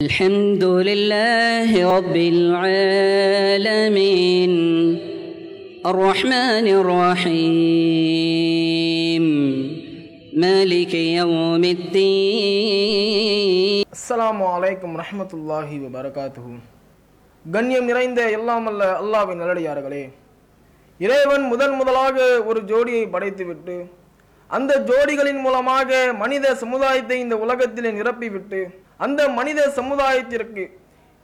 الحمد لله رب العالمين الرحمن الرحيم مالك يوم الدين அஸ்ஸலாமு அலைக்கும் ரஹ்மத்துல்லாஹி வபரகாத்துஹு கண்ணியம் நிறைந்த எல்லாமல்ல அல்லாஹ்வின் நல்லடியார்களே இறைவன் முதன் முதலாக ஒரு ஜோடியை படைத்துவிட்டு அந்த ஜோடிகளின் மூலமாக மனித சமுதாயத்தை இந்த உலகத்திலே நிரப்பிவிட்டு அந்த மனித சமுதாயத்திற்கு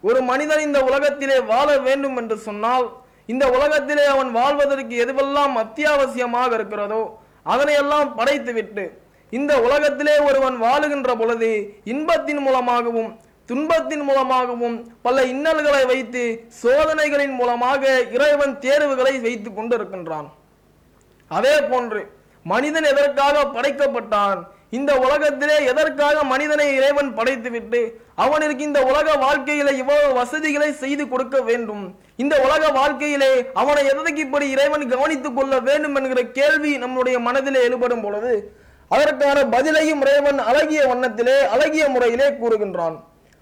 ஒரு மனிதன் இந்த உலகத்திலே வாழ வேண்டும் என்று சொன்னால் இந்த உலகத்திலே அவன் வாழ்வதற்கு எதுவெல்லாம் அத்தியாவசியமாக இருக்கிறதோ அதனையெல்லாம் படைத்துவிட்டு இந்த உலகத்திலே ஒருவன் வாழுகின்ற பொழுது இன்பத்தின் மூலமாகவும் துன்பத்தின் மூலமாகவும் பல இன்னல்களை வைத்து சோதனைகளின் மூலமாக இறைவன் தேர்வுகளை வைத்துக் கொண்டிருக்கின்றான். அதே போன்று மனிதன் எதற்காக படைக்கப்பட்டான்? இந்த உலகத்திலே எதற்காக மனிதனை இறைவன் படைத்துவிட்டு அவனிற்கு இந்த உலக வாழ்க்கையில இவ்வளவு வசதிகளை செய்து கொடுக்க வேண்டும்? இந்த உலக வாழ்க்கையிலே அவனை எதற்கு இப்படி இறைவன் கவனித்துக் கொள்ள வேண்டும் என்கிற கேள்வி நம்முடைய மனதிலே எழுபடும் பொழுது அதற்கான பதிலையும் இறைவன் அழகிய வண்ணத்திலே அழகிய முறையிலே கூறுகின்றான்.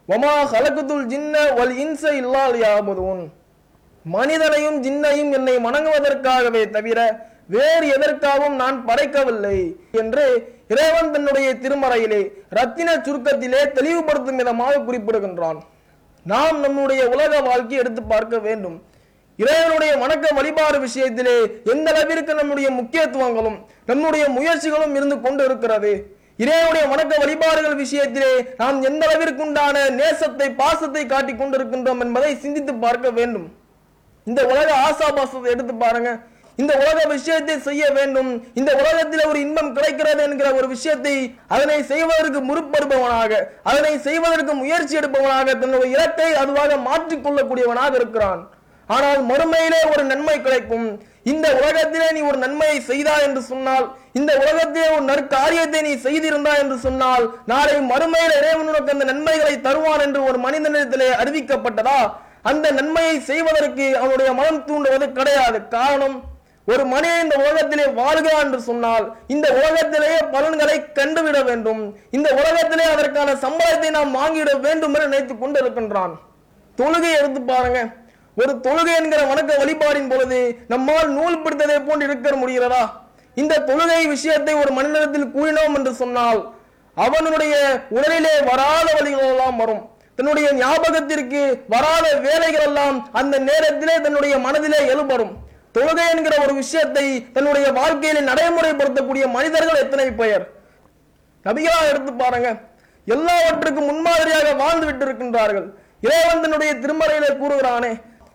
ஒமா ஹலகுத்துல் ஜின்ன வல் இன்ச இல்லால் யாபுதூன். மனிதனையும் ஜின்னையும் என்னை வணங்குவதற்காகவே தவிர வேறு எதற்காகவும் நான் படைக்கவில்லை என்று இறைவன் தன்னுடைய திருமறையிலே ரத்தின சுருக்கத்திலே தெளிவுபடுத்தும் விதமாக குறிப்பிடுகின்றான். நாம் நம்முடைய உலக வாழ்க்கையை எடுத்து பார்க்க வேண்டும். இறைவனுடைய வணக்க வழிபாடு விஷயத்திலே எந்த அளவிற்கு நம்முடைய முக்கியத்துவங்களும் நம்முடைய முயற்சிகளும் இருந்து கொண்டு இருக்கிறது இறைவனுடைய வணக்க வழிபாடுகள் விஷயத்திலே நாம் எந்த அளவிற்கு உண்டான நேசத்தை பாசத்தை காட்டிக் கொண்டிருக்கின்றோம் என்பதை சிந்தித்து பார்க்க வேண்டும். இந்த உலக ஆசாபாசத்தை எடுத்து பாருங்க. இந்த உலக விஷயத்தை செய்ய வேண்டும். இந்த உலகத்தில் ஒரு இன்பம் கிடைக்கிறது என்கிற ஒரு விஷயத்தை அதனை செய்வதற்கு முற்படுபவனாக அதனை செய்வதற்கு முயற்சி எடுப்பவனாக தன்னுடைய இலக்கை அதுவாக மாற்றிக்கொள்ளக்கூடியவனாக இருக்கிறான். ஆனால் மறுமையிலே ஒரு நன்மை கிடைக்கும். இந்த உலகத்திலே நீ ஒரு நன்மையை செய்தா என்று சொன்னால் இந்த உலகத்திலே ஒரு நற்காரியத்தை நீ செய்திருந்தா என்று சொன்னால் நாளை மறுமையில இறைவன் உனக்கு அந்த நன்மைகளை தருவான் என்று ஒரு மனிதனிடத்திலே அறிவிக்கப்பட்டதா? அந்த நன்மையை செய்வதற்கு அவனுடைய மனம் தூண்டுவது கிடையாது. காரணம் ஒரு மனிதன் இந்த உலகத்திலே வாழ்க என்று சொன்னால் இந்த உலகத்திலேயே பலன்களை கண்டுவிட வேண்டும். இந்த உலகத்திலே அதற்கான சம்பளத்தை நாம் வாங்கிட வேண்டும் என்று நினைத்துக் கொண்டிருக்கின்றான். தொழுகை எடுத்து பாருங்க. ஒரு தொழுகை என்கிற வணக்க வழிபாடின் பொழுது நம்மால் நூல் பிடித்ததை போன்று இருக்க முடிகிறதா? இந்த தொழுகை விஷயத்தை ஒரு மனிதனத்தில் கூறினோம் என்று சொன்னால் அவனுடைய உடலிலே வராத வழிகளெல்லாம் வரும். தன்னுடைய ஞாபகத்திற்கு வராத வேலைகள் எல்லாம் அந்த நேரத்திலே தன்னுடைய மனதிலே எழுபடும் தொழுகை என்கிற ஒரு விஷயத்தை தன்னுடைய வாழ்க்கையில நடைமுறைப்படுத்தக்கூடிய மனிதர்கள் எத்தனை பெயர் நபிகளா எடுத்து பாருங்க. எல்லாவற்றுக்கும் முன்மாதிரியாக வாழ்ந்து விட்டு இருக்கின்றார்கள் இறைவன் தன்னுடைய திருமறையிலே கூறுகிறானே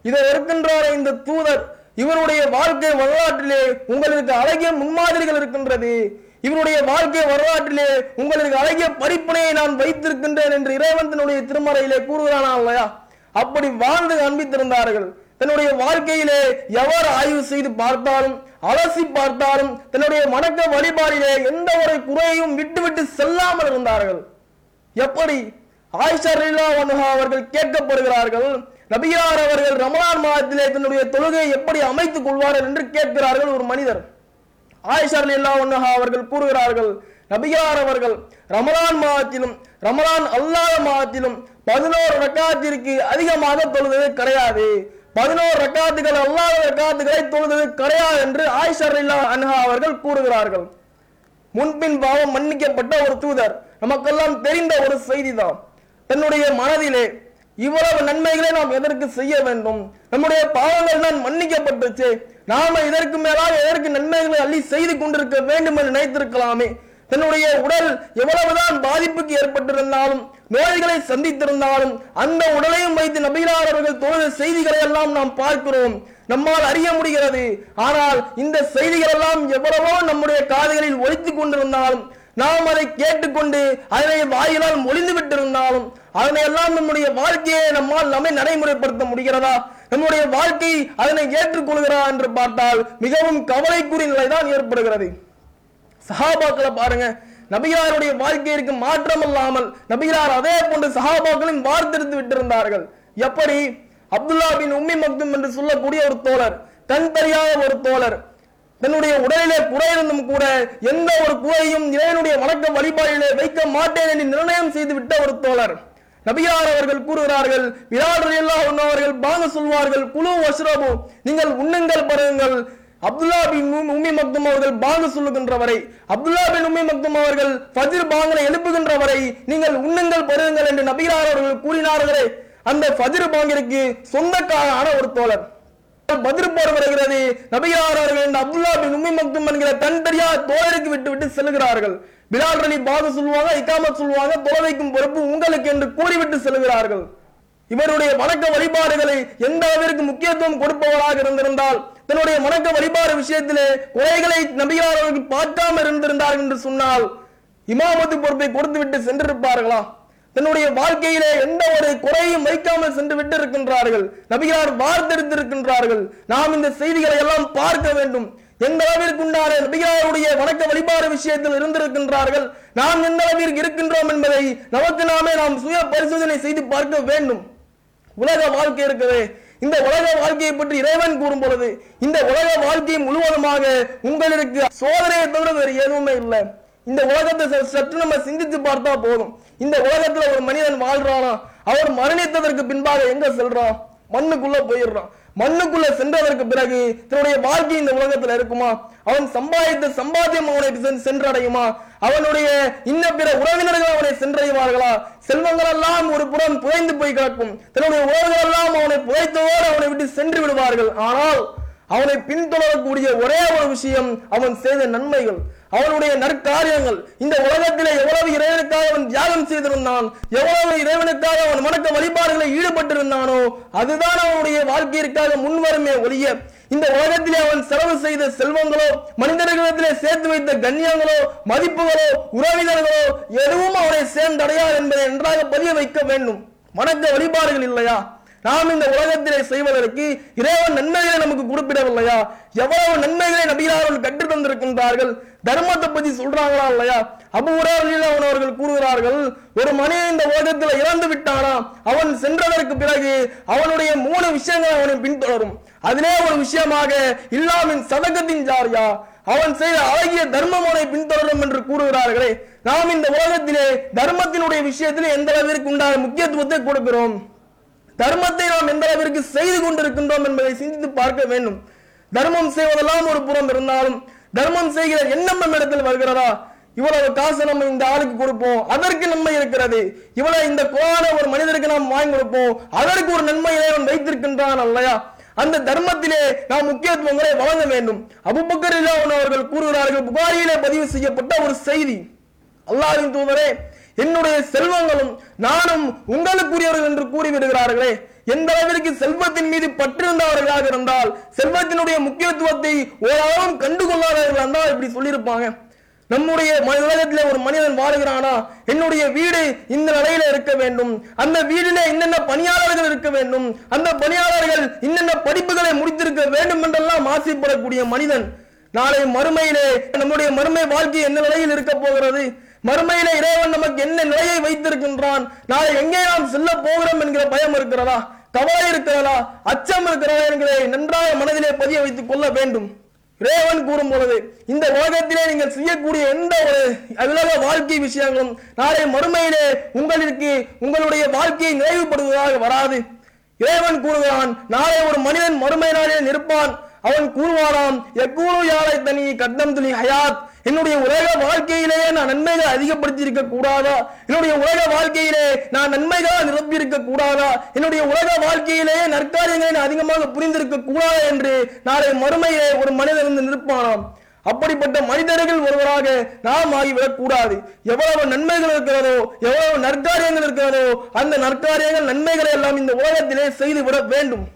இதை இருக்கின்றாரே இந்த தூதர். இவருடைய வாழ்க்கை வரலாற்றிலே உங்களுக்கு அழகிய முன்மாதிரிகள் இருக்கின்றது. இவருடைய வாழ்க்கை வரலாற்றிலே உங்களுக்கு அழகிய படிப்பினையை நான் வைத்திருக்கின்றேன் என்று இறைவன் தன்னுடைய திருமறையிலே கூறுகிறானா இல்லையா? அப்படி வாழ்ந்து காண்பித்திருந்தார்கள் தன்னுடைய வாழ்க்கையிலே எவர் ஆய்வு செய்து பார்த்தாலும் அலசி பார்த்தாலும் தன்னுடைய வணக்க வழிபாடிலே எந்த ஒரு குறையும் விட்டுவிட்டு செல்லாமல் இருந்தார்கள். எப்படி? ஆயிஷா அவர்கள் கேட்கப்படுகிறார்கள் நபியார் அவர்கள் ரமலான் மாதத்திலே தன்னுடைய தொழுகையை எப்படி அமைத்துக் கொள்வார்கள் என்று கேட்கிறார்கள் ஒரு மனிதர். ஆயிஷா ரலியல்லாஹு ஒன்னஹா அவர்கள் கூறுகிறார்கள் நபியார் அவர்கள் ரமலான் மாதத்திலும் ரமலான் அல்லாத மாதத்திலும் பதினோரு ரக்காத்திற்கு அதிகமாக தொழுதது கிடையாது. பதினோரு ரக்காத்துகள் அல்லாத ரக்காத்துகளை தொழுதது கிடையாது என்று ஆயிஷர்லா அன்ஹா அவர்கள் கூறுகிறார்கள். முன்பின் பாவம் மன்னிக்கப்பட்ட ஒரு தூதர். நமக்கெல்லாம் தெரிந்த ஒரு செய்திதான். தன்னுடைய மனதிலே இவ்வளவு நன்மைகளை நாம் எதற்கு செய்ய வேண்டும்? நம்முடைய பாவங்கள் தான் மன்னிக்கப்பட்டுச்சு. நாம இதற்கு மேலாக எதற்கு நன்மைகளை அள்ளி செய்து கொண்டிருக்க வேண்டும் என்று நினைத்திருக்கலாமே. தன்னுடைய உடல் எவ்வளவுதான் பாதிப்புக்கு ஏற்பட்டிருந்தாலும் நோய்களை சந்தித்திருந்தாலும் அந்த உடலையும் வைத்து நபிகளார் அவர்கள் தொழுத செய்திகளை எல்லாம் நாம் பார்க்கிறோம். நம்மால் அறிய முடிகிறது. ஆனால் இந்த செய்திகள் எல்லாம் எவ்வளவோ நம்முடைய காதுகளில் ஒழித்துக் கொண்டிருந்தாலும் நாம் அதை கேட்டுக்கொண்டு அதனை வாயிலால் மொழிந்து விட்டிருந்தாலும் அதனை எல்லாம் நம்முடைய வாழ்க்கையை நம்மால் நம்மை நடைமுறைப்படுத்த முடிகிறதா? நம்முடைய வாழ்க்கை அதனை ஏற்றுக்கொள்கிறா என்று பார்த்தால் மிகவும் கவலைக்குரிய நிலைதான் ஏற்படுகிறது. சஹாபாக்களை பாருங்க. நபியாருடைய வாழ்க்கையிற்கு மாற்றம் இல்லாமல் நபியார் அதே போன்று சஹாபாக்களின் வார்த்தெடுத்து விட்டிருந்தார்கள். எப்படி? அப்துல்லா பின் உம்மி மக்தும் என்று சொல்லக்கூடிய ஒரு தோழர் கண் தெரியாத ஒரு தோழர் தன்னுடைய உடலிலே குறை இருந்தும் கூட எந்த ஒரு குறையும் இறைவனுடைய வணக்க வழிபாடிலே வைக்க மாட்டேன் என்று நிர்ணயம் செய்து விட்ட ஒரு தோழர். நபியார் அவர்கள் கூறுகிறார்கள் விராட் ரலியல்லாஹு உண்ணவர்கள் பாங்க சொல்வார்கள் குழு வஷ்ரபு நீங்கள் உண்ணுங்கள் பருங்கள் அப்துல்லா பின் உம்மி மக்தும் அவர்கள் பாங்க சொல்லுகின்ற வரை அப்துல்லா பின் உம்மி மக்தும் அவர்கள் ஃபஜிர் பாங்கனை எழுப்புகின்ற வரை நீங்கள் உண்ணுங்கள் பருங்கள் என்று நபியார் அவர்கள் கூறினார்களே அந்த ஃபஜிர் பாங்கிற்கு சொந்தக்காரான ஒரு தோழர். பதில் போர் வருகிறது நபியார் அவர்கள் இந்த அப்துல்லா பின் உம்மி மக்தும் என்கிற தன் தெரியா தோழருக்கு விட்டு விட்டு செல்கிறார்கள். பிலால் அலி பாது சொல்லுவாங்க இக்காமத் சொல்லுவாங்க தொலை வைக்கும் பொறுப்பு உங்களுக்கு என்று கூறிவிட்டு செல்கிறார்கள். இவருடைய வணக்க வழிபாடுகளை எந்த அளவிற்கு முக்கியத்துவம் கொடுப்பவராக இருந்திருந்தால் தன்னுடைய வணக்க வழிபாடு விஷயத்திலே குறைகளை நபியார் அவர்கள் பார்க்காம இருந்திருந்தார்கள் என்று சொன்னால் இமாமத்து பொறுப்பை கொடுத்து விட்டு சென்றிருப்பார்களா? தன்னுடைய வாழ்க்கையிலே எந்த ஒரு குறையும் வைக்காமல் சென்று விட்டு இருக்கின்றார்கள் நபியார் வார்த்தெடுத்திருக்கின்றார்கள். நாம் இந்த செய்திகளை எல்லாம் பார்க்க வேண்டும். எந்த அளவிற்கு உண்டான நபியாருடைய வணக்க வழிபாடு விஷயத்தில் இருந்திருக்கின்றார்கள்? நாம் எந்த அளவிற்கு இருக்கின்றோம் என்பதை நமக்கு நாமே நாம் சுய பரிசோதனை செய்து பார்க்க வேண்டும். உலக வாழ்க்கை இருக்கவே இந்த உலக வாழ்க்கையை பற்றி இறைவன் கூறும் பொழுது இந்த உலக வாழ்க்கை முழுவதுமாக உங்களுக்கு சோதனையை தவிர வேறு எதுவுமே இல்லை. இந்த உலகத்தை ச- சற்று நம்ம சிந்தித்து பார்த்தா போதும். இந்த உலகத்துல ஒரு மனிதன் வாழ்றானா? அவர் மரணித்ததற்கு பின்பாக எங்க செல்றான்? மண்ணுக்குள்ள போயிடுறான். மண்ணுக்குள்ள சென்றதற்கு பிறகு தன்னுடைய வாழ்க்கை இந்த உலகத்துல இருக்குமா? அவன் சம்பாதித்த சம்பாத்தியம் அவனை சென்றடையுமா? அவனுடைய இன்ன பிற உறவினர்கள் அவனை சென்றடைவார்களா? செல்வங்கள் எல்லாம் ஒரு புறம் புதைந்து போய் கிடக்கும். தன்னுடைய உறவுகள் எல்லாம் அவனை புதைத்ததோடு அவனை விட்டு சென்று விடுவார்கள். ஆனால் அவனை பின்தொடரக்கூடிய ஒரே ஒரு விஷயம் அவன் செய்த நன்மைகள். அவனுடைய நற்காரியங்கள். இந்த உலகத்திலே எவ்வளவு இறைவனுக்காக அவன் தியாகம் செய்திருந்தான் எவ்வளவு இறைவனுக்காக அவன் வணக்க வழிபாடுகளில் ஈடுபட்டிருந்தானோ அதுதான் அவனுடைய வாழ்க்கையிற்காக முன்வருமே ஒழிய இந்த உலகத்திலே அவன் செலவு செய்த செல்வங்களோ மனிதர்களிடத்திலே சேர்த்து வைத்த கண்ணியங்களோ மதிப்புகளோ உறவினர்களோ எதுவும் அவனை சேர்ந்தடையாது என்பதை நன்றாக பதிய வைக்க வேண்டும். வணக்க வழிபாடுகள் இல்லையா? நாம் இந்த உலகத்திலே செய்வதற்கு இறைவன் நன்மைகளை நமக்கு குறிப்பிடவில்லையா? எவ்வளவு நன்மைகளை நபியார்கள் கற்று தந்திருக்கின்றார்கள்? தர்மத்தை பத்தி சொல்றாங்களா இல்லையா? அபு உரவர்கள் அவர்கள் கூறுகிறார்கள் ஒரு மனிதன் இந்த உலகத்தில் இறந்து விட்டானா? அவன் சென்றதற்கு பிறகு அவனுடைய மூணு விஷயங்கள் அவனை பின்தொடரும். அதிலே ஒரு விஷயமாக இல்லாமின் சதகத்தின் ஜாரியா. அவன் செய்த அழகிய தர்மமுனை பின்தொடரும் என்று கூறுகிறார்களே. நாம் இந்த உலகத்திலே தர்மத்தினுடைய விஷயத்திலே எந்த அளவிற்கு உண்டான முக்கியத்துவத்தை கொடுக்கிறோம்? தர்மத்தை நாம் எந்த அளவிற்கு செய்து கொண்டிருக்கின்றோம் என்பதை சிந்தித்து பார்க்க வேண்டும். தர்மம் செய்வதெல்லாம் ஒரு புறம் இருந்தாலும் தர்மம் செய்கிற எண்ணம் நம்ம இடத்தில் வருகிறதா? இவ்வளவு காசு நம்ம இந்த ஆளுக்கு கொடுப்போம் அதற்கு நன்மை இருக்கிறது. இவ்வளவு இந்த குரான ஒரு மனிதருக்கு நாம் வாங்கி கொடுப்போம் அதற்கு ஒரு நன்மை இறைவன் வைத்திருக்கின்றான் அல்லையா? அந்த தர்மத்திலே நாம் முக்கியத்துவங்களை வழங்க வேண்டும். அபுபக்கர் இல்லாமல் அவர்கள் கூறுகிறார்கள் புகாரியிலே பதிவு செய்யப்பட்ட ஒரு செய்தி. அல்லாவின் தூதரே என்னுடைய செல்வங்களும் நானும் உங்களுக்குரியவர்கள் என்று கூறிவிடுகிறார்களே. எந்த அளவிற்கு செல்வத்தின் மீது பற்றிருந்தவர்களாக இருந்தால் செல்வத்தினுடைய முக்கியத்துவத்தை ஓரளவும் கண்டுகொள்ளாதவர்கள் இருந்தால் இப்படி சொல்லியிருப்பாங்க. நம்முடைய ம- ஒரு மனிதன் வாழுகிறானா? என்னுடைய வீடு இந்த நிலையில இருக்க வேண்டும். அந்த வீட்டிலே என்னென்ன பணியாளர்கள் இருக்க வேண்டும்? அந்த பணியாளர்கள் என்னென்ன படிப்புகளை முடித்திருக்க வேண்டும் என்றெல்லாம் ஆசைப்படக்கூடிய மனிதன். நாளை மறுமையிலே நம்முடைய மறுமை வாழ்க்கை என்ன நிலையில் இருக்க போகிறது? மறுமையில இறைவன் நமக்கு என்ன நிலையை வைத்திருக்கின்றான்? நாளை எங்கே நாம் செல்ல போகிறோம் என்கிற பயம் இருக்கிறதா? கவலை இருக்கிறதா? அச்சம் இருக்கிறதா என்கிறதை நன்றாக மனதிலே பதிய வைத்துக் கொள்ள வேண்டும். இறைவன் கூறும் பொழுது இந்த உலகத்திலே நீங்கள் செய்யக்கூடிய எந்த ஒரு உலக வாழ்க்கை விஷயங்களும் நாளை மறுமையிலே உங்களுக்கு உங்களுடைய வாழ்க்கையை நிறைவுபடுவதாக வராது. இறைவன் கூறுகிறான் நாளை ஒரு மனிதன் மறுமை நாளில் நிற்பான். அவன் கூறுவானாம் எக்கூறு யாரை தனி கட்டம் துளி ஹயாத் என்னுடைய உலக வாழ்க்கையிலேயே நான் நன்மைகளை அதிகப்படுத்தி இருக்க கூடாதா? என்னுடைய உலக வாழ்க்கையிலே நான் நன்மைகளை நிரப்பி இருக்க கூடாதா? என்னுடைய உலக வாழ்க்கையிலேயே நற்காரியங்களை நான் அதிகமாக புரிந்திருக்க கூடாதா? என்று நாளை மறுமையிலே ஒரு மனிதன் வந்து நிற்பானாம் அப்படிப்பட்ட மனிதர்கள் ஒருவராக நாம் ஆகிவிடக் கூடாது. எவ்வளவு நன்மைகள் இருக்கிறதோ எவ்வளவு நற்காரியங்கள் இருக்கிறதோ அந்த நற்காரியங்கள் நன்மைகளை எல்லாம் இந்த உலகத்திலே செய்து விட வேண்டும்.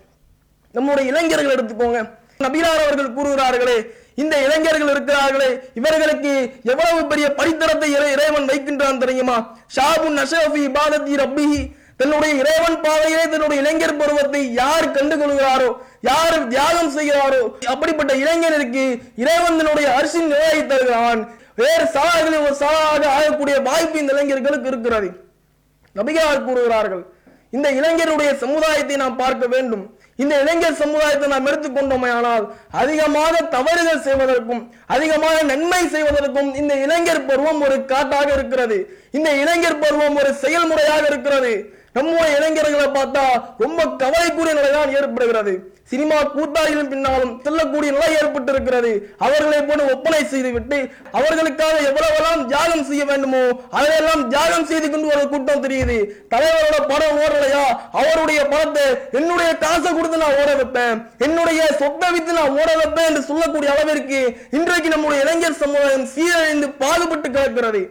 நம்முடைய இளைஞர்கள் எடுத்துக்கோங்க. நபிலார் அவர்கள் கூறுகிறார்களே இந்த இளைஞர்கள் இருக்கிறார்களே இவர்களுக்கு எவ்வளவு பெரிய படித்தரத்தை இறைவன் வைக்கின்றான் தெரியுமா? ஷாபுன் நஷபி இபாதத்தி ரப்பிஹி. தன்னுடைய இறைவன் பாதையிலே தன்னுடைய இளைஞர் பருவத்தை யார் கண்டுகொள்கிறாரோ யார் தியாகம் செய்கிறாரோ அப்படிப்பட்ட இளைஞருக்கு இறைவன் தன்னுடைய அரிசின் நிலையை தருகிறான். வேறு சாலைகளில் ஒரு சாலாக ஆகக்கூடிய வாய்ப்பு இந்த இளைஞர்களுக்கு இருக்கிறது. நபிகார் கூறுகிறார்கள் இந்த இளைஞருடைய சமுதாயத்தை நாம் பார்க்க வேண்டும். இந்த இளைஞர் சமுதாயத்தை நாம் எடுத்துக்கொண்டோமையானால் அதிகமாக தவறுகள் செய்வதற்கும் அதிகமாக நன்மை செய்வதற்கும் இந்த இளைஞர் பருவம் ஒரு காட்டாக இருக்கிறது. இந்த இளைஞர் பருவம் ஒரு செயல்முறையாக இருக்கிறது. நம்முடைய இளைஞர்களை பார்த்தா ரொம்ப கவலைக்குரிய நிலைதான் ஏற்படுகிறது. சினிமா கூத்தாடிகளும் பின்னாலும் செல்லக்கூடிய நிலை ஏற்பட்டு இருக்கிறது அவர்களை போல ஒப்பனை செய்துவிட்டு அவர்களுக்காக எவ்வளவெல்லாம் தியாகம் செய்ய வேண்டுமோ அதையெல்லாம் தியாகம் செய்து கொண்டு ஒரு கூட்டம் தெரியுது. தலைவரோட படம் ஓடலையா? அவருடைய படத்தை என்னுடைய காசை கொடுத்து நான் ஓட வைப்பேன். என்னுடைய சொத்தை வித்து நான் ஓட வைப்பேன் என்று சொல்லக்கூடிய அளவிற்கு இன்றைக்கு நம்முடைய இளைஞர் சமுதாயம் சீரழிந்து பாடுபட்டு கிடக்கிறது.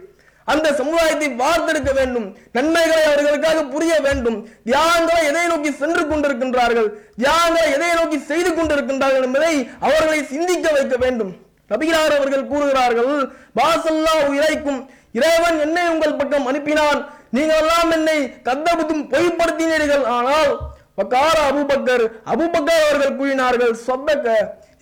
அந்த சமுதாயத்தை வார்த்தெடுக்க வேண்டும். நன்மைகளை அவர்களுக்காக புரிய வேண்டும். தியாகங்களை எதை நோக்கி சென்று கொண்டிருக்கின்றார்கள்? தியாகங்களை எதை நோக்கி செய்து கொண்டிருக்கின்றார்கள் என்பதை அவர்களை சிந்திக்க வைக்க வேண்டும். நபிகளார் அவர்கள் கூறுகிறார்கள் வாசல்லா இறைக்கும் இறைவன் என்னை உங்கள் பக்கம் அனுப்பினான். நீங்கள் எல்லாம் என்னை கத்தபுத்தும் பொய்ப்படுத்தினீர்கள். ஆனால் வக்கார அபுபக்கர் அபுபக்கர் அவர்கள் கூறினார்கள் சொப்பக்க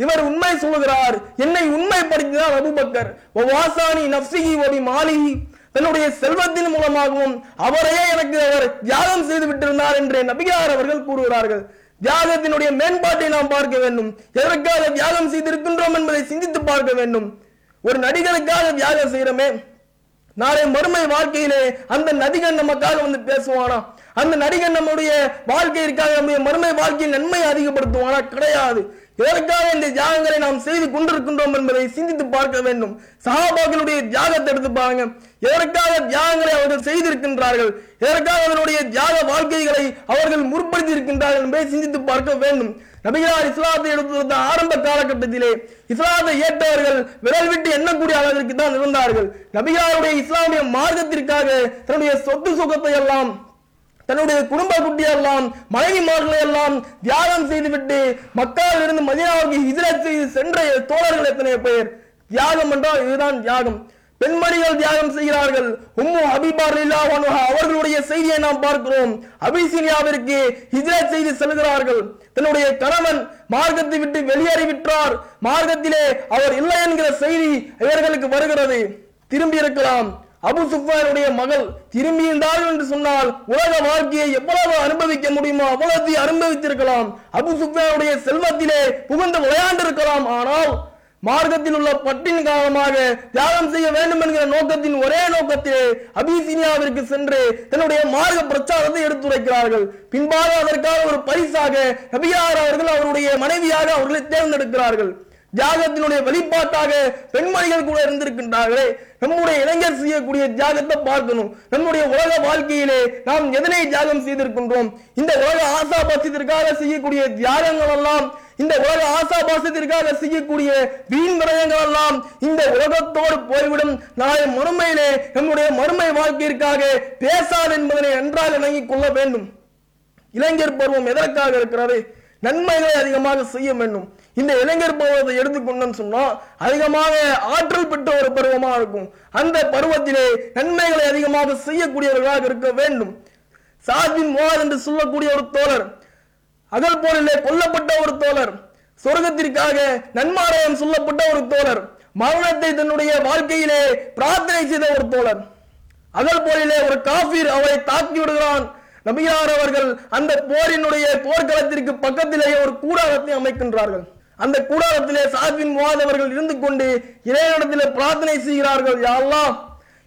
இவர் உண்மை சொல்லுகிறார். என்னை உண்மைப்படுத்தினார் அபுபக்கர். வாசானி நப்சிகி ஒபி மாலிகி தன்னுடைய செல்வத்தின் மூலமாகவும் அவரையே எனக்கு அவர் தியாகம் செய்து விட்டிருந்தார் என்று நபிகார் அவர்கள் கூறுகிறார்கள். தியாகத்தினுடைய மேம்பாட்டை நாம் பார்க்க வேண்டும். எதற்காக தியாகம் செய்திருக்கின்றோம் என்பதை சிந்தித்து பார்க்க வேண்டும். ஒரு நடிகருக்காக தியாகம் செய்கிறோமே. நாளை மறுமை வாழ்க்கையிலே அந்த நதிகன் நமக்காக வந்து பேசுவானா? அந்த நடிகன் நம்முடைய வாழ்க்கையிற்காக நம்முடைய மறுமை வாழ்க்கையில் நன்மை அதிகப்படுத்துவானா? கிடையாது. எதற்காக இந்த தியாகங்களை நாம் செய்து கொண்டிருக்கின்றோம் என்பதை சிந்தித்து பார்க்க வேண்டும். சகாபாக்களுடைய தியாகத்தை எடுத்து பாருங்க எதற்காக தியாகங்களை அவர்கள் செய்திருக்கின்றார்கள்? எதற்காக அவர்களுடைய தியாக வாழ்க்கைகளை அவர்கள் முற்படுத்தியிருக்கின்றார்கள் என்பதை சிந்தித்து பார்க்க வேண்டும். நபிகளார் இஸ்லாத்தை எடுத்து ஆரம்ப காலகட்டத்திலே இஸ்லாத்தை ஏற்றவர்கள் விரல் விட்டு எண்ணக்கூடிய அளவிற்கு தான் இருந்தார்கள். நபிகளாருடைய இஸ்லாமிய மார்க்கத்திற்காக தன்னுடைய சொத்து சுகத்தை எல்லாம் தன்னுடைய குடும்ப குட்டியெல்லாம் மனைவிமார்களை எல்லாம் தியாகம் செய்துவிட்டு மக்காவில் இருந்து மதினாவுக்கு ஹிஜ்ரத் செய்து சென்ற தோழர்கள் எத்தனை பேர்? தியாகம் என்றால் இதுதான் தியாகம். பெண்மணிகள் தியாகம் செய்கிறார்கள். உம்மு ஹபீபார் அவர்களுடைய செய்தியை நாம் பார்க்கிறோம். அபிசீனியாவிற்கு ஹிஜ்ரத் செய்து செல்கிறார்கள். தன்னுடைய கணவன் மார்க்கத்தை விட்டு வெளியேறி விட்டார். மார்க்கத்திலே அவர் இல்லை என்கிற செய்தி இவர்களுக்கு வருகிறது. திரும்பி இருக்கலாம். அபு சுஃபானுடைய மகள் திரும்பி என்று சொன்னால் உலக வாழ்க்கையை எவ்வளவு அனுபவிக்க முடியுமோ அவ்வளவு அனுபவித்திருக்கலாம். அபு சுஃபானுடைய செல்வத்திலே புகுந்து விளையாண்டிருக்கலாம். ஆனால் மார்க்கத்தில் உள்ள பட்டின் காரணமாக தியாகம் செய்ய வேண்டும் என்கிற நோக்கத்தின் ஒரே நோக்கத்திலே அபிசீனியாவிற்கு சென்று தன்னுடைய மார்க்க பிரச்சாரத்தை எடுத்துரைக்கிறார்கள். பின்பாக அதற்காக ஒரு பரிசாக நபியார் அவர்கள் அவருடைய மனைவியாக அவர்களை தேர்ந்தெடுக்கிறார்கள். தியாகத்தினுடைய வெளிப்பாட்டாக பெண்மணிகள் கூட இருந்திருக்கின்றார்களே. நம்முடைய இளைஞர் செய்யக்கூடிய தியாகத்தை பார்க்கணும். நம்முடைய உலக வாழ்க்கையிலே நாம் எதனை தியாகம் செய்திருக்கின்றோம்? இந்த உலக ஆசாபாசத்திற்காக செய்யக்கூடிய தியாகங்கள் எல்லாம் இந்த உலக ஆசாபாசத்திற்காக செய்யக்கூடிய வீண் விரயங்கள் எல்லாம் இந்த உலகத்தோடு போய்விடும். நாளை மறுமையிலே நம்முடைய மறுமை வாழ்க்கையிற்காக பேசாது என்பதனை நன்றாக இணங்கிக் கொள்ள வேண்டும். இளைஞர் பருவம் எதற்காக இருக்கிறது? நன்மைகளை அதிகமாக செய்ய வேண்டும். இந்த இளைஞர் பருவத்தை எடுத்துக்கொண்டோம்னு சொன்னா அதிகமாக ஆற்றல் பெற்ற ஒரு பருவமா இருக்கும். அந்த பருவத்திலே நன்மைகளை அதிகமாக செய்யக்கூடியவர்களாக இருக்க வேண்டும். சாத்வின் மோகன் என்று சொல்லக்கூடிய ஒரு தோழர் அகல் போரிலே கொல்லப்பட்ட ஒரு தோழர். சொர்க்கத்திற்காக நன்மாராயம் சொல்லப்பட்ட ஒரு தோழர். மரணத்தை தன்னுடைய வாழ்க்கையிலே பிரார்த்தனை செய்த ஒரு தோழர். அகல் போரிலே ஒரு காபீர் அவரை தாக்கி விடுகிறான். நபியார் அவர்கள் அந்த போரினுடைய போர்க்களத்திற்கு பக்கத்திலேயே ஒரு கூடாரத்தை அமைக்கின்றார்கள். அந்த கூடாரத்திலே சாத்வின் முகாதவர்கள் இருந்து கொண்டு இறைவனிடத்திலே பிரார்த்தனை செய்கிறார்கள். யாரெல்லாம்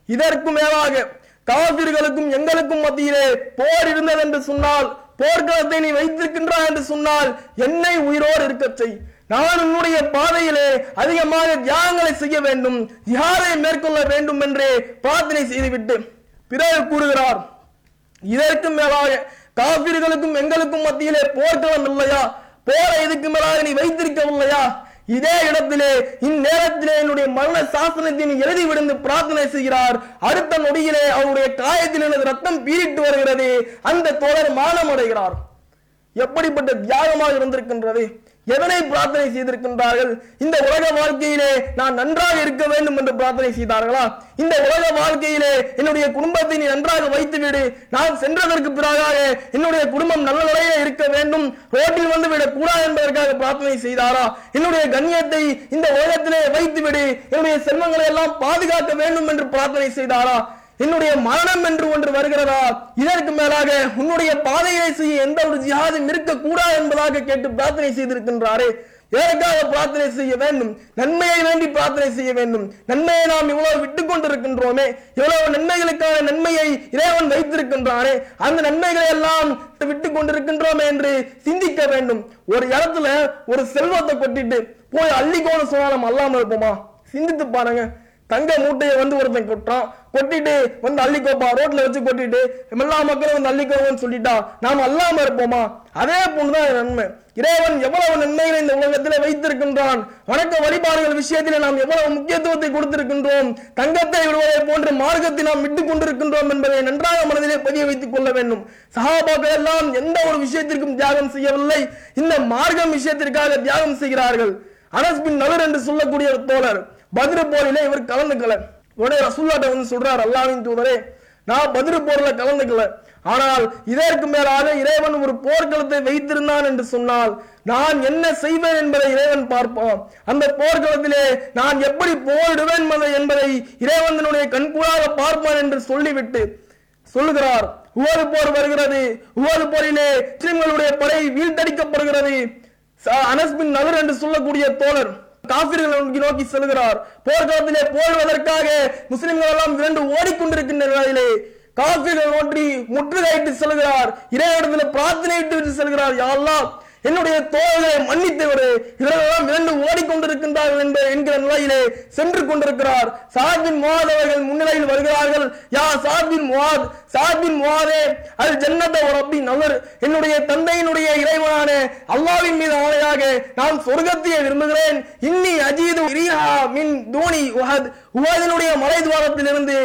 இதற்கு மேலாக காபிர்களுக்கும் எங்களுக்கும் மத்தியிலே போர் இருந்தது என்று சொன்னால் போர்க்களத்தை நீ வைத்திருக்கின்றாய் என்று சொன்னால் என்னை உயிரோடு இருக்கச் செய். நான் உன்னுடைய பாதையிலே அதிகமாக தியாகங்களை செய்ய வேண்டும் தியாரை மேற்கொள்ள வேண்டும் என்று பிரார்த்தனை செய்துவிட்டு பிறகு கூறுகிறார் இதற்கு மேலாக காவிர்களுக்கும் எங்களுக்கும் மத்தியிலே போர்க்களம் இல்லையா? போரை இதுக்கு மேலாக நீ வைத்திருக்கவில்லையா? இதே இடத்திலே இந்நேரத்திலே என்னுடைய மரண சாசனத்தின் எழுதி விழுந்து பிரார்த்தனை செய்கிறார். அடுத்த நொடியிலே அவருடைய காயத்தில் எனது ரத்தம் பீரிட்டு வருகிறது. அந்த தோழர் மானம் அடைகிறார் எப்படிப்பட்ட தியாகமாக இருந்திருக்கின்றது? எதனை பிரார்த்தனை செய்திருக்கின்றார்கள்? இந்த உலக வாழ்க்கையிலே நான் நன்றாக இருக்க வேண்டும் என்று பிரார்த்தனை செய்தார்களா? இந்த உலக வாழ்க்கையிலே என்னுடைய குடும்பத்தை நீ நன்றாக வைத்துவிடு. நான் சென்றதற்கு பிறகாக என்னுடைய குடும்பம் நல்ல நிலையில இருக்க வேண்டும். ரோட்டில் வந்து விட கூடாது என்பதற்காக பிரார்த்தனை செய்தாரா? என்னுடைய கண்ணியத்தை இந்த உலகத்திலே வைத்துவிடு. என்னுடைய செல்வங்களை எல்லாம் பாதுகாக்க வேண்டும் என்று பிரார்த்தனை செய்தாரா? என்னுடைய மரணம் என்று ஒன்று வருகிறதா? இதற்கு மேலாக உன்னுடைய பாதையை செய்ய எந்த ஒரு ஜிஹாதும் இருக்கக்கூடாது என்பதாக கேட்டு பிரார்த்தனை செய்திருக்கின்றாரே. எதற்காக பிரார்த்தனை செய்ய வேண்டும்? நன்மையை வேண்டி பிரார்த்தனை செய்ய வேண்டும். நன்மையை நாம் இவ்வளவு விட்டு கொண்டிருக்கின்றோமே. இவ்வளவு நன்மைகளுக்கான நன்மையை இறைவன் வைத்திருக்கின்றானே அந்த நன்மைகளை எல்லாம் விட்டு கொண்டிருக்கின்றோமே என்று சிந்திக்க வேண்டும். ஒரு இடத்துல ஒரு செல்வத்தை கொட்டிட்டு போய் அள்ளிக்கோன்னு சொன்னா நம்ம அல்லாம இருப்போமா? சிந்தித்து பாருங்க. தங்க மூட்டையை வந்து ஒருத்தன் கொட்டான் கொட்டிட்டு வந்து அள்ளிக்கோப்பா. ரோட்ல வச்சு கொட்டிட்டு எல்லா மக்களும் வந்து அள்ளிக்கோங்கன்னு சொல்லிட்டா நாம் அல்லாம இருப்போமா? அதே போன்றுதான் நன்மை. இறைவன் எவ்வளவு நன்மைகளை இந்த உலகத்திலே வைத்திருக்கின்றான். வணக்க வழிபாடுகள் விஷயத்திலே நாம் எவ்வளவு முக்கியத்துவத்தை கொடுத்திருக்கின்றோம். தங்கத்தை விடுவதை போன்று மார்க்கத்தை நாம் விட்டுக் கொண்டிருக்கின்றோம் என்பதை நன்றாக மனதிலே பதிய வைத்துக் கொள்ள வேண்டும். சகாபாக்கள் எல்லாம் எந்த ஒரு விஷயத்திற்கும் தியாகம் செய்யவில்லை. இந்த மார்க்கம் விஷயத்திற்காக தியாகம் செய்கிறார்கள். அனஸ் பின் என்று சொல்லக்கூடிய ஒரு தோழர். பதிரு போரில இவர் கலந்துக்கல. உடனே ரசூல்லாட்ட வந்து சொல்றார் அல்லாவின் தூதரே நான் பதிரு போர்ல கலந்துக்கல. ஆனால் இதற்கு மேலாக இறைவன் ஒரு போர்க்களத்தை வைத்திருந்தான் என்று சொன்னால் நான் என்ன செய்வேன் என்பதை இறைவன் பார்ப்பான். அந்த போர்க்களத்திலே நான் எப்படி போரிடுவேன் என்பதை- என்பதை இறைவனுடைய கண்கூடாக பார்ப்பான் என்று சொல்லிவிட்டு சொல்லுகிறார். உவது போர் வருகிறது. உவது போரிலே முஸ்லிம்களுடைய படை வீழ்த்தடிக்கப்படுகிறது. அனஸ்பின் நகர் என்று சொல்லக்கூடிய தோழர். காபிர்களை நோக்கி செல்கிறார். போர்க்களத்திலே போடுவதற்காக முஸ்லிம்கள் எல்லாம் இரண்டு ஓடிக்கொண்டிருக்கின்ற நிலையிலே காபிர்கள் நோட்டி முற்றுகையிட்டு செல்கிறார். இறைவனிடத்தில் பிரார்த்தனையிட்டு விட்டு செல்கிறார். யாரெல்லாம் என்னுடைய தோழர்களை மன்னித்து விடு இவர்களெல்லாம் இரண்டு ஓடிக்கொண்டிருக்கின்றார்கள் என்ற என்கிற நிலையிலே சென்று கொண்டிருக்கிறார். சாத்பின் முவாத் அவர்கள் முன்னிலையில் வருகிறார்கள். யா சாத்பின் முவாத் சாபின் முவாதே அது ஜன்னத ஒரு அப்படி நல்லர் என்னுடைய தந்தையினுடைய இறைவனான அல்லாவின் மீது ஆணையாக நான் சொர்க்கத்தையே விரும்புகிறேன். இன்னி அஜீது ரீஹா மின் தோனி உஹத். உஹதினுடைய மலை துவாரத்திலிருந்து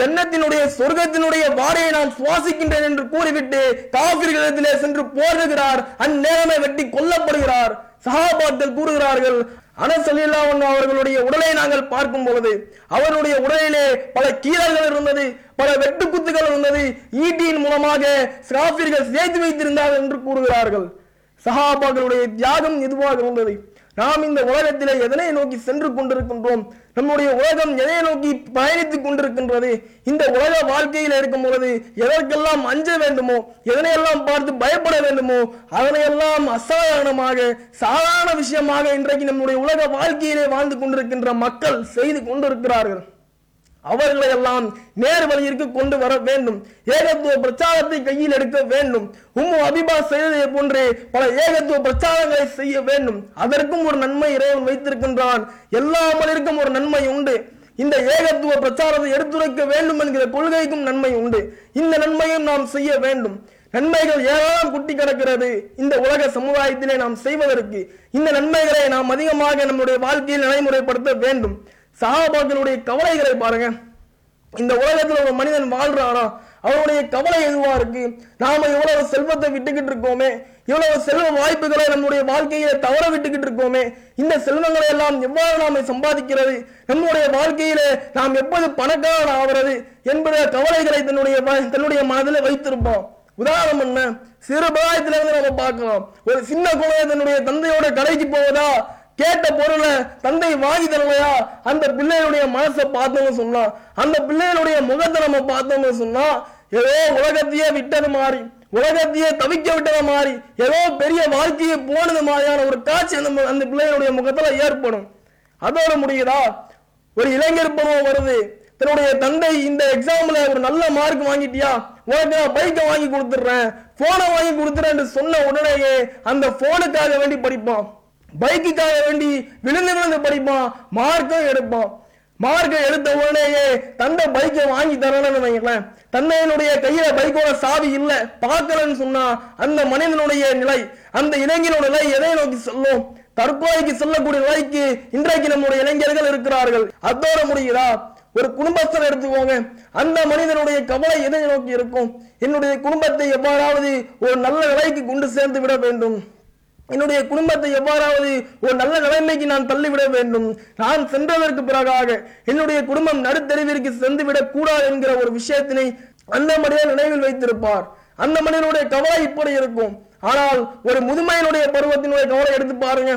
ஜன்னத்தினுடைய சொர்க்கத்தினுடைய வாடையை நான் சுவாசிக்கின்றேன் என்று கூறிவிட்டு காபிர்களிடத்திலே சென்று போடுகிறார் அந்நேரமே வெட்டி கொல்லப்படுகிறார். சஹாபாக்கள் கூறுகிறார்கள் அனசலில்லா அவர்களுடைய உடலை நாங்கள் பார்க்கும் பொழுது அவருடைய உடலிலே பல கீறல்கள் இருந்தது. பல வெட்டுக்குத்துகள் இருந்தது ஈட்டியின் மூலமாக சாஃபிர்கள் சேர்த்து வைத்திருந்தார்கள் என்று கூறுகிறார்கள். சஹாபாக்களுடைய தியாகம் எதுவாக இருந்தது? நாம் இந்த உலகத்திலே எதனை நோக்கி சென்று கொண்டிருக்கின்றோம்? நம்முடைய உலகம் எதை நோக்கி பயணித்துக் கொண்டிருக்கின்றது? இந்த உலக வாழ்க்கையில் இருக்கும் பொழுது எதற்கெல்லாம் அஞ்ச வேண்டுமோ எதனையெல்லாம் பார்த்து பயப்பட வேண்டுமோ அதனையெல்லாம் அசாதாரணமாக சாதாரண விஷயமாக இன்றைக்கு நம்முடைய உலக வாழ்க்கையிலே வாழ்ந்து கொண்டிருக்கின்ற மக்கள் செய்து கொண்டிருக்கிறார்கள். அவர்களை எல்லாம் நேர் வழியிற்கு கொண்டு வர வேண்டும். ஏகத்துவ பிரச்சாரத்தை கையில் எடுக்க வேண்டும். உம்மு அபிபா செய்ததை போன்று பல ஏகத்துவ பிரச்சாரங்களை செய்ய வேண்டும். அதற்கும் ஒரு நன்மை இறைவன் வைத்திருக்கின்றான். எல்லா மனிதருக்கும் ஒரு நன்மை உண்டு. இந்த ஏகத்துவ பிரச்சாரத்தை எடுத்துரைக்க வேண்டும் என்கிற கொள்கைக்கும் நன்மை உண்டு. இந்த நன்மையும் நாம் செய்ய வேண்டும். நன்மைகள் ஏராளம் குட்டி கிடக்கிறது. இந்த உலக சமுதாயத்திலே நாம் செய்வதற்கு இந்த நன்மைகளை நாம் அதிகமாக நம்முடைய வாழ்க்கையில் நடைமுறைப்படுத்த வேண்டும். சகாபாக்களுடைய கவலைகளை பாருங்க. இந்த உலகத்தில் ஒரு மனிதன் வாழ்றானா? அவருடைய கவலை எதுவா இருக்கு? நாம இவ்வளவு செல்வத்தை விட்டுக்கிட்டு இருக்கோமே. இவ்வளவு செல்வ வாய்ப்புகளை நம்முடைய வாழ்க்கையில தவற விட்டுக்கிட்டு இருக்கோமே. இந்த செல்வங்களை எல்லாம் எவ்வாறு நாம சம்பாதிக்கிறது? நம்முடைய வாழ்க்கையில நாம் எப்போது பணக்காரன் ஆகிறது என்பத கவலைகளை தன்னுடைய தன்னுடைய மனதில் வைத்திருப்போம். உதாரணம் என்ன? சிறு பிராயத்திலிருந்து நம்ம பார்க்கலாம். ஒரு சின்ன குழந்தை தன்னுடைய தந்தையோட கடைக்கு போவதா? கேட்ட பொருளை தந்தை வாங்கி தரலையா? அந்த பிள்ளையுடைய மனசை பார்த்தோம்னு சொன்னா அந்த பிள்ளைகளுடைய முகத்தை நம்ம பார்த்தோம்னு சொன்னா ஏதோ உலகத்தையே விட்டது மாறி உலகத்தையே தவிக்க விட்டது மாறி ஏதோ பெரிய வாழ்க்கையை போனது மாதிரியான ஒரு காட்சி அந்த அந்த பிள்ளைகளுடைய முகத்துல ஏற்படும். அதோட முடியுதா? ஒரு இளைஞர் பருவம் வருது. தன்னுடைய தந்தை இந்த எக்ஸாம்ல ஒரு நல்ல மார்க் வாங்கிட்டியா? உனக்கு நான் பைக்கை வாங்கி கொடுத்துட்றேன் போனை வாங்கி கொடுத்துறேன் சொன்ன உடனேயே அந்த போனுக்காக வேண்டி படிப்பான். பைக்குக்காக வேண்டி விழுந்து விழுந்து படிப்பான். மார்க்கும் எடுப்பான். மார்க்கை எடுத்த உடனேயே தந்தை பைக்கை வாங்கி தரணும்னு வைங்களேன். தந்தையனுடைய கையில பைக்கோட சாவி இல்லை. பார்க்கலன்னு சொன்னா அந்த மனிதனுடைய நிலை அந்த இளைஞனோட நிலை எதை நோக்கி சொல்லும்? தற்கொலைக்கு செல்லக்கூடிய நிலைக்கு இன்றைக்கு நம்முடைய இளைஞர்கள் இருக்கிறார்கள். அதோட முடியுதா? ஒரு குடும்பஸ்தர் எடுத்துக்கோங்க. அந்த மனிதனுடைய கவலை எதை நோக்கி இருக்கும்? என்னுடைய குடும்பத்தை எவ்வாறாவது ஒரு நல்ல நிலைக்கு கொண்டு சேர்ந்து விட வேண்டும். என்னுடைய குடும்பத்தை எவ்வாறாவது ஒரு நல்ல நிலைமைக்கு நான் தள்ளிவிட வேண்டும். நான் சென்றதற்கு பிறகாக என்னுடைய குடும்பம் நடுத்தறிவிற்கு சென்றுவிடக் கூடாது என்கிற ஒரு விஷயத்தினை அந்த மனிதர் நினைவில் வைத்திருப்பார். அந்த மனிதனுடைய கவலை இப்படி இருக்கும். ஆனால் ஒரு முதுமையினுடைய பருவத்தினுடைய கவலை எடுத்து பாருங்க.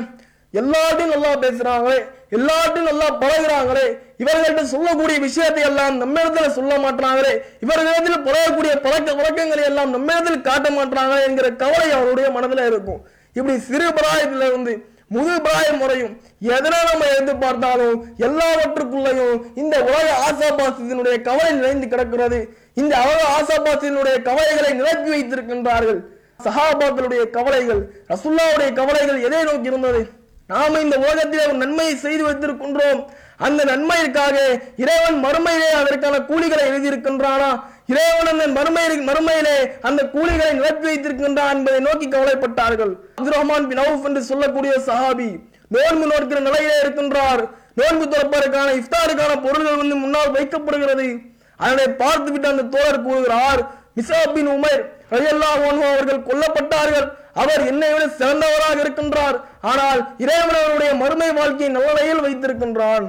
எல்லார்ட்டையும் நல்லா பேசுறாங்களே எல்லார்ட்டையும் நல்லா பழகிறாங்களே இவர்கள்ட்ட சொல்லக்கூடிய விஷயத்தை எல்லாம் நம்ம இடத்துல சொல்ல மாட்டாங்களே இவர்களிடத்தில் பழகக்கூடிய பழக்க வழக்கங்களை எல்லாம் நம்ம இடத்தில் காட்ட மாட்டாங்களே என்கிற கவலை அவருடைய மனதில் இருக்கும். இப்படி சிறு பிராயத்துல இருந்து முது பிராயம் முறையும் எதனால் நம்ம எடுத்து பார்த்தாலும் எல்லாவற்றுக்குள்ளேயும் இந்த உலக ஆசாபாசத்தினுடைய கவலை நிறைந்து கிடக்கிறது. இந்த உலக ஆசாபாசத்தினுடைய கவலைகளை நிரப்பி வைத்திருக்கின்றார்கள். சஹாபாக்களுடைய கவலைகள் ரசுல்லாவுடைய கவலைகள் எதை நோக்கி இருந்தது? நாம இந்த உலகத்திலே ஒரு நன்மையை செய்து வைத்திருக்கின்றோம். அந்த நன்மையிற்காக இறைவன் மறுமையிலே அதற்கான கூலிகளை எழுதியிருக்கின்றானா? இறைவன் அந்த மறுமை மறுமையிலே அந்த கூலிகளை நிரப்பி வைத்திருக்கின்றான் என்பதை நோக்கி கவலைப்பட்டார்கள். அப்துல் ரஹ்மான் பின் அவுஃப் என்று சொல்லக்கூடிய சஹாபி நோன்பு நோக்கிற நிலையிலே இருக்கின்றார். நோன்பு துறப்பதற்கான இஃப்தாருக்கான பொருள்கள் வந்து முன்னால் வைக்கப்படுகிறது. அதனை பார்த்துவிட்டு அந்த தோழர் கூறுகிறார் மிசாபின் உமர் ரயல்லா அவர்கள் கொல்லப்பட்டார்கள். அவர் என்னை விட சிறந்தவராக இருக்கின்றார். ஆனால் இறைவன் அவருடைய மறுமை வாழ்க்கையை நல்ல நிலையில் வைத்திருக்கின்றான்.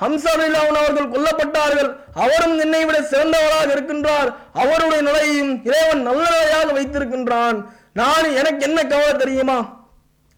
ஹம்சா அவர்கள் கொல்லப்பட்டார்கள். அவரும் என்னை விட சிறந்தவராக இருக்கின்றார். அவருடைய நிலையையும் இறைவன் நல்ல நிலையாக வைத்திருக்கின்றான். நான் எனக்கு என்ன கவலை தெரியுமா?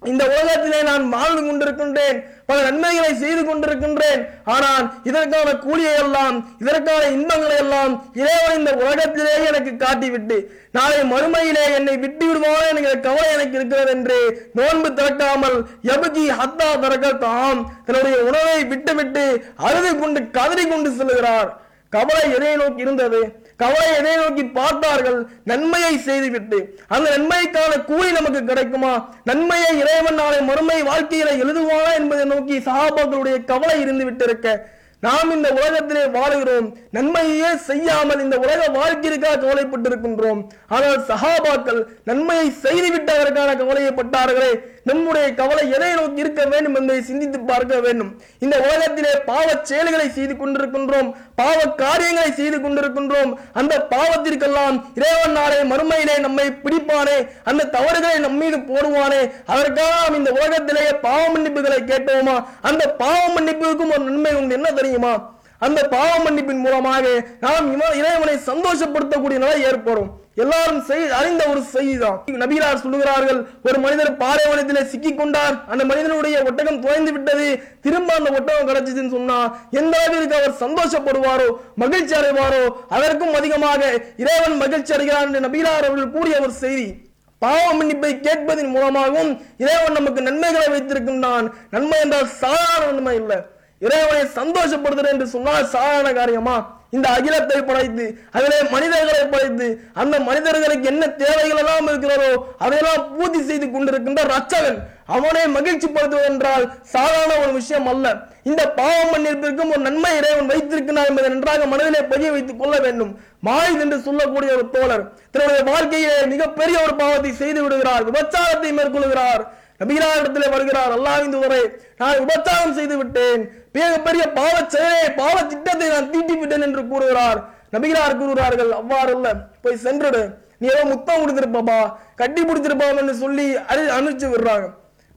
இந்த உலகத்திலே நான் வாழ்ந்து கொண்டிருக்கின்றேன் பல நன்மைகளை செய்து கொண்டிருக்கின்றேன். ஆனால் இதற்கான கூலியை எல்லாம் இதற்கான இன்பங்களை எல்லாம் இறைவன் இந்த உலகத்திலே எனக்கு காட்டிவிட்டு நாளை மறுமையிலே என்னை விட்டு விடுவானோ என்கிற கவலை எனக்கு இருக்கிறது என்று நோன்பு திறக்காமல் எபுகி ஹத்தா திறக்கத்தாம் தன்னுடைய உணவை விட்டுவிட்டு அழுது கொண்டு கதறி கொண்டு செல்கிறார் கவலை எதை நோக்கி இருந்தது? கவலை எதை நோக்கி பார்த்தார்கள்? நன்மையை செய்துவிட்டு. அந்த நன்மைக்கான கூலி நமக்கு கிடைக்குமா? நன்மையை இறைவன் நாளை மறுமை வாழ்க்கையில எழுதுவானா என்பதை நோக்கி சகாபாக்களுடைய கவலை இருந்து விட்டிருக்க. நாம் இந்த உலகத்திலே வாழுகிறோம். நன்மையே செய்யாமல் இந்த உலக வாழ்க்கைக்காக கவலைப்பட்டிருக்கின்றோம். ஆனால் சகாபாக்கள் நன்மையை செய்துவிட்டு அதற்கான கவலையப்பட்டார்களே. நம்முடைய கவலை எதை நோக்கி இருக்க வேண்டும் என்பதை சிந்தித்து பார்க்க வேண்டும். இந்த உலகத்திலே பாவச் செயல்களை செய்து கொண்டிருக்கின்றோம். பாவ காரியங்களை செய்து கொண்டிருக்கின்றோம். அந்த பாவத்திற்கெல்லாம் இறைவன் நாளே மறுமையிலே நம்மை பிடிப்பானே. அந்த தவறுகளை நம் மீது போடுவானே. அதற்காக நாம் இந்த உலகத்திலேயே பாவ மன்னிப்புகளை கேட்டோமா? அந்த பாவ மன்னிப்புக்கும் ஒரு நன்மை உண்டு. என்ன தெரியுமா? அந்த பாவ மன்னிப்பின் மூலமாக நாம் இவ- இறைவனை சந்தோஷப்படுத்தக்கூடிய நிலை ஏற்படும். எல்லாரும் அறிந்த ஒரு செய்திதான். நபிகளார் சொல்லுகிறார்கள் ஒரு மனிதர் பாலைவனத்திலே சிக்கி கொண்டார் அந்த மனிதனுடைய ஒட்டகம் துவைந்து விட்டது. திரும்ப அந்த ஒட்டகம் கிடைச்சதுன்னு சொன்னா எந்த அளவிற்கு அவர் சந்தோஷப்படுவாரோ மகிழ்ச்சி அடைவாரோ அதற்கும் அதிகமாக இறைவன் மகிழ்ச்சி அடைகிறார் என்று நபிகளார் அவர்கள் கூறிய ஒரு செய்தி. பாவ மன்னிப்பை கேட்பதன் மூலமாகவும் இறைவன் நமக்கு நன்மைகளை வைத்திருக்கின்றான். நன்மை என்றால் சாதாரண நன்மை இல்லை இறைவனை சந்தோஷப்படுத்துறேன் என்று சொன்னால் சாதாரண காரியமா? இந்த அகிலத்தை படைத்து அதிலே மனிதர்களை படைத்து அந்த மனிதர்களுக்கு என்ன தேவைகள் எல்லாம் இருக்கிறதோ அதையெல்லாம் பூர்த்தி செய்து கொண்டிருக்கின்ற ரச்சகன் அவனை மகிழ்ச்சி படுத்துவது என்றால் சாதாரண ஒரு விஷயம் அல்ல. இந்த பாவம் மன்னிப்பிற்கும் ஒரு நன்மை இறைவன் வைத்திருக்கிறார் என்பதை நன்றாக மனதிலே பதிய வைத்துக் கொள்ள வேண்டும். மாயுத் என்று சொல்லக்கூடிய ஒரு தோழர் தன்னுடைய வாழ்க்கையிலே மிகப்பெரிய ஒரு பாவத்தை செய்து விடுகிறார் விபச்சாரத்தை மேற்கொள்கிறார். நபிகளாரிடத்திலே வருகிறார். அல்லாவின் தூதரே நான் விபச்சாரம் செய்து விட்டேன் மிக பெரிய பாவ செயலை பாவ திட்டத்தை நான் தீட்டி விட்டேன் என்று கூறுகிறார். நபிகளார் கூறுகிறார்கள் அவ்வாறு அல்ல போய் சென்றுடு. நீ ஏதோ முத்தம் கொடுத்திருப்பாப்பா. கட்டி பிடிச்சிருப்பாம் என்று சொல்லி அழி அனுப்பிச்சு விடுறாங்க.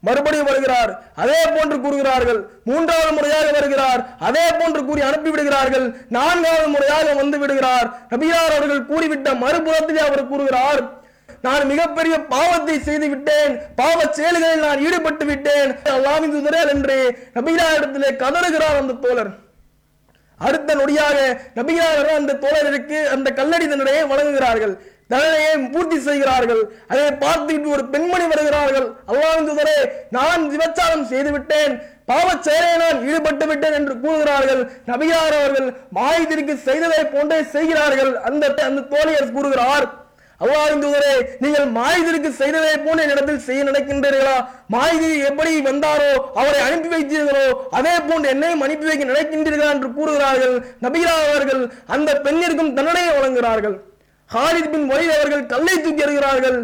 மறுபடியும் வருகிறார். அதே போன்று கூறுகிறார்கள். மூன்றாவது முறையாக வருகிறார். அதே போன்று கூறி அனுப்பி விடுகிறார்கள். நான்காவது முறையாக வந்து விடுகிறார். நபியார் அவர்கள் கூறிவிட்ட மறுபுறத்திலே அவர் கூறுகிறார் நான் மிகப்பெரிய பாவத்தை செய்து விட்டேன் பாவ செயல்களில் நான் ஈடுபட்டு விட்டேன் அல்லாவின் தூதரே என்று நபியாரிடத்திலே கதறுகிறார் அந்த தோழர். அடுத்த நொடியாக நபிகளார் அந்த தோழருக்கு அந்த கல்லடி தண்டனையை வழங்குகிறார்கள். தண்டனையை பூர்த்தி செய்கிறார்கள். அதை பார்த்துவிட்டு ஒரு பெண்மணி வருகிறார்கள். அல்லாவின் தூதரே நான் விபச்சாரம் செய்து விட்டேன் பாவச் செயலை நான் ஈடுபட்டு விட்டேன் என்று கூறுகிறார்கள். நபியார் அவர்கள் மாயத்திற்கு செய்ததை போன்றே செய்கிறார்கள். அந்த அந்த தோழியர் கூறுகிறார் அவ்வாறு தூதரே நீங்கள் மாயுதிற்கு செய்ததை போன்ற இடத்தில் செய்ய நினைக்கின்றீர்களா? மாயுதி எப்படி வந்தாரோ அவரை அனுப்பி வைத்தீர்களோ அதே போன்று என்னையும் அனுப்பி வைக்க நினைக்கின்றீர்களா என்று கூறுகிறார்கள். நபிகளா அவர்கள் அந்த பெண்ணிற்கும் தண்டனையை வழங்குகிறார்கள். ஹாலித் பின் வலீத் அவர்கள் கல்லை தூக்கி எறிகிறார்கள்.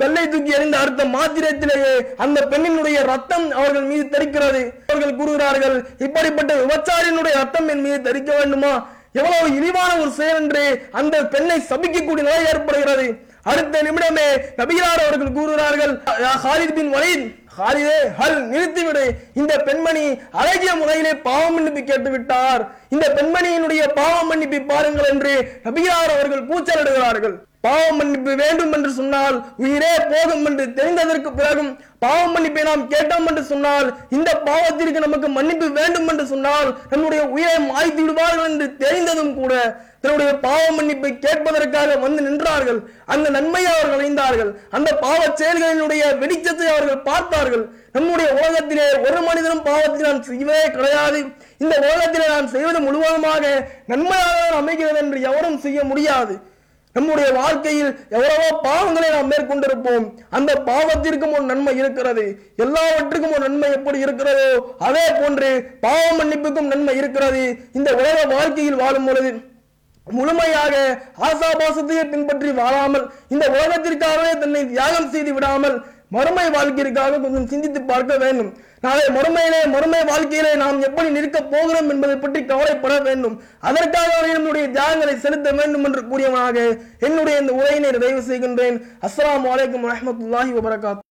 கல்லை தூக்கி எறிந்த அடுத்த மாத்திரத்திலேயே அந்த பெண்ணினுடைய ரத்தம் அவர்கள் மீது தெரிக்கிறது. அவர்கள் கூறுகிறார்கள் இப்படிப்பட்ட விபச்சாரியினுடைய ரத்தம் என் மீது தெரிக்க வேண்டுமா? எவ்வளவு இழிவான ஒரு செயல் என்று அந்த பெண்ணை சபிக்கக்கூடிய நிலை ஏற்படுகிறது. அடுத்த நிமிடமே நபிகளார் அவர்கள் கூறுகிறார்கள் ஹாலித் பின் வலீத் ஹாலிதே ஹல் நிறுத்திவிடு. இந்த பெண்மணி அழகிய முறையிலே பாவ மன்னிப்பு கேட்டு விட்டார் இந்த பெண்மணியினுடைய பாவ மன்னிப்பை பாருங்கள் என்று நபிகளார் அவர்கள் கூச்சலிடுகிறார்கள். பாவ மன்னிப்பு வேண்டும் என்று சொன்னால் உயிரே போகும் என்று தெரிந்ததற்கு பிறகும் பாவ மன்னிப்பை நாம் கேட்டோம் என்று சொன்னால் இந்த பாவத்திற்கு நமக்கு மன்னிப்பு வேண்டும் என்று சொன்னால் நம்முடைய உயிரை மாய்த்து விடுவார்கள் என்று தெரிந்ததும் கூட தன்னுடைய பாவ மன்னிப்பை கேட்பதற்காக வந்து நின்றார்கள். அந்த நன்மையை அவர்கள் அடைந்தார்கள். அந்த பாவ செயல்களினுடைய வெளிச்சத்தை அவர்கள் பார்த்தார்கள். நம்முடைய உலகத்திலே ஒரு மனிதனும் பாவத்தை நான் செய்வதே கிடையாது. இந்த உலகத்திலே நான் செய்வது முழுவதுமாக நன்மையாக அமைகிறது என்று எவரும் செய்ய முடியாது. நம்முடைய வாழ்க்கையில் எவ்வளவோ பாவங்களை நாம் மேற்கொண்டிருப்போம். அந்த பாவத்திற்கும் ஒரு நன்மை இருக்கிறது. எல்லாவற்றுக்கும் ஒரு நன்மை எப்படி இருக்கிறதோ அதே போன்று பாவ மன்னிப்புக்கும் நன்மை இருக்கிறது. இந்த உலக வாழ்க்கையில் வாழும் பொழுது முழுமையாக ஆசாபாசத்தையே பின்பற்றி வாழாமல் இந்த உலகத்திற்காகவே தன்னை தியாகம் செய்து விடாமல் மறுமை வாழ்க்கைக்காக கொஞ்சம் சிந்தித்து பார்க்க வேண்டும். நாளை மறுமையிலே மறுமை வாழ்க்கையிலே நாம் எப்படி நிற்கப் போகிறோம் என்பதை பற்றி கவலைப்பட வேண்டும். அதற்காக என்னுடைய தியாகங்களை செலுத்த வேண்டும் என்று கூறியவனாக என்னுடைய இந்த உரையினை நிறைவு செய்கின்றேன். அஸ்லாம் வலைக்கம் வரமத்துல்லாஹி வபரகாத்.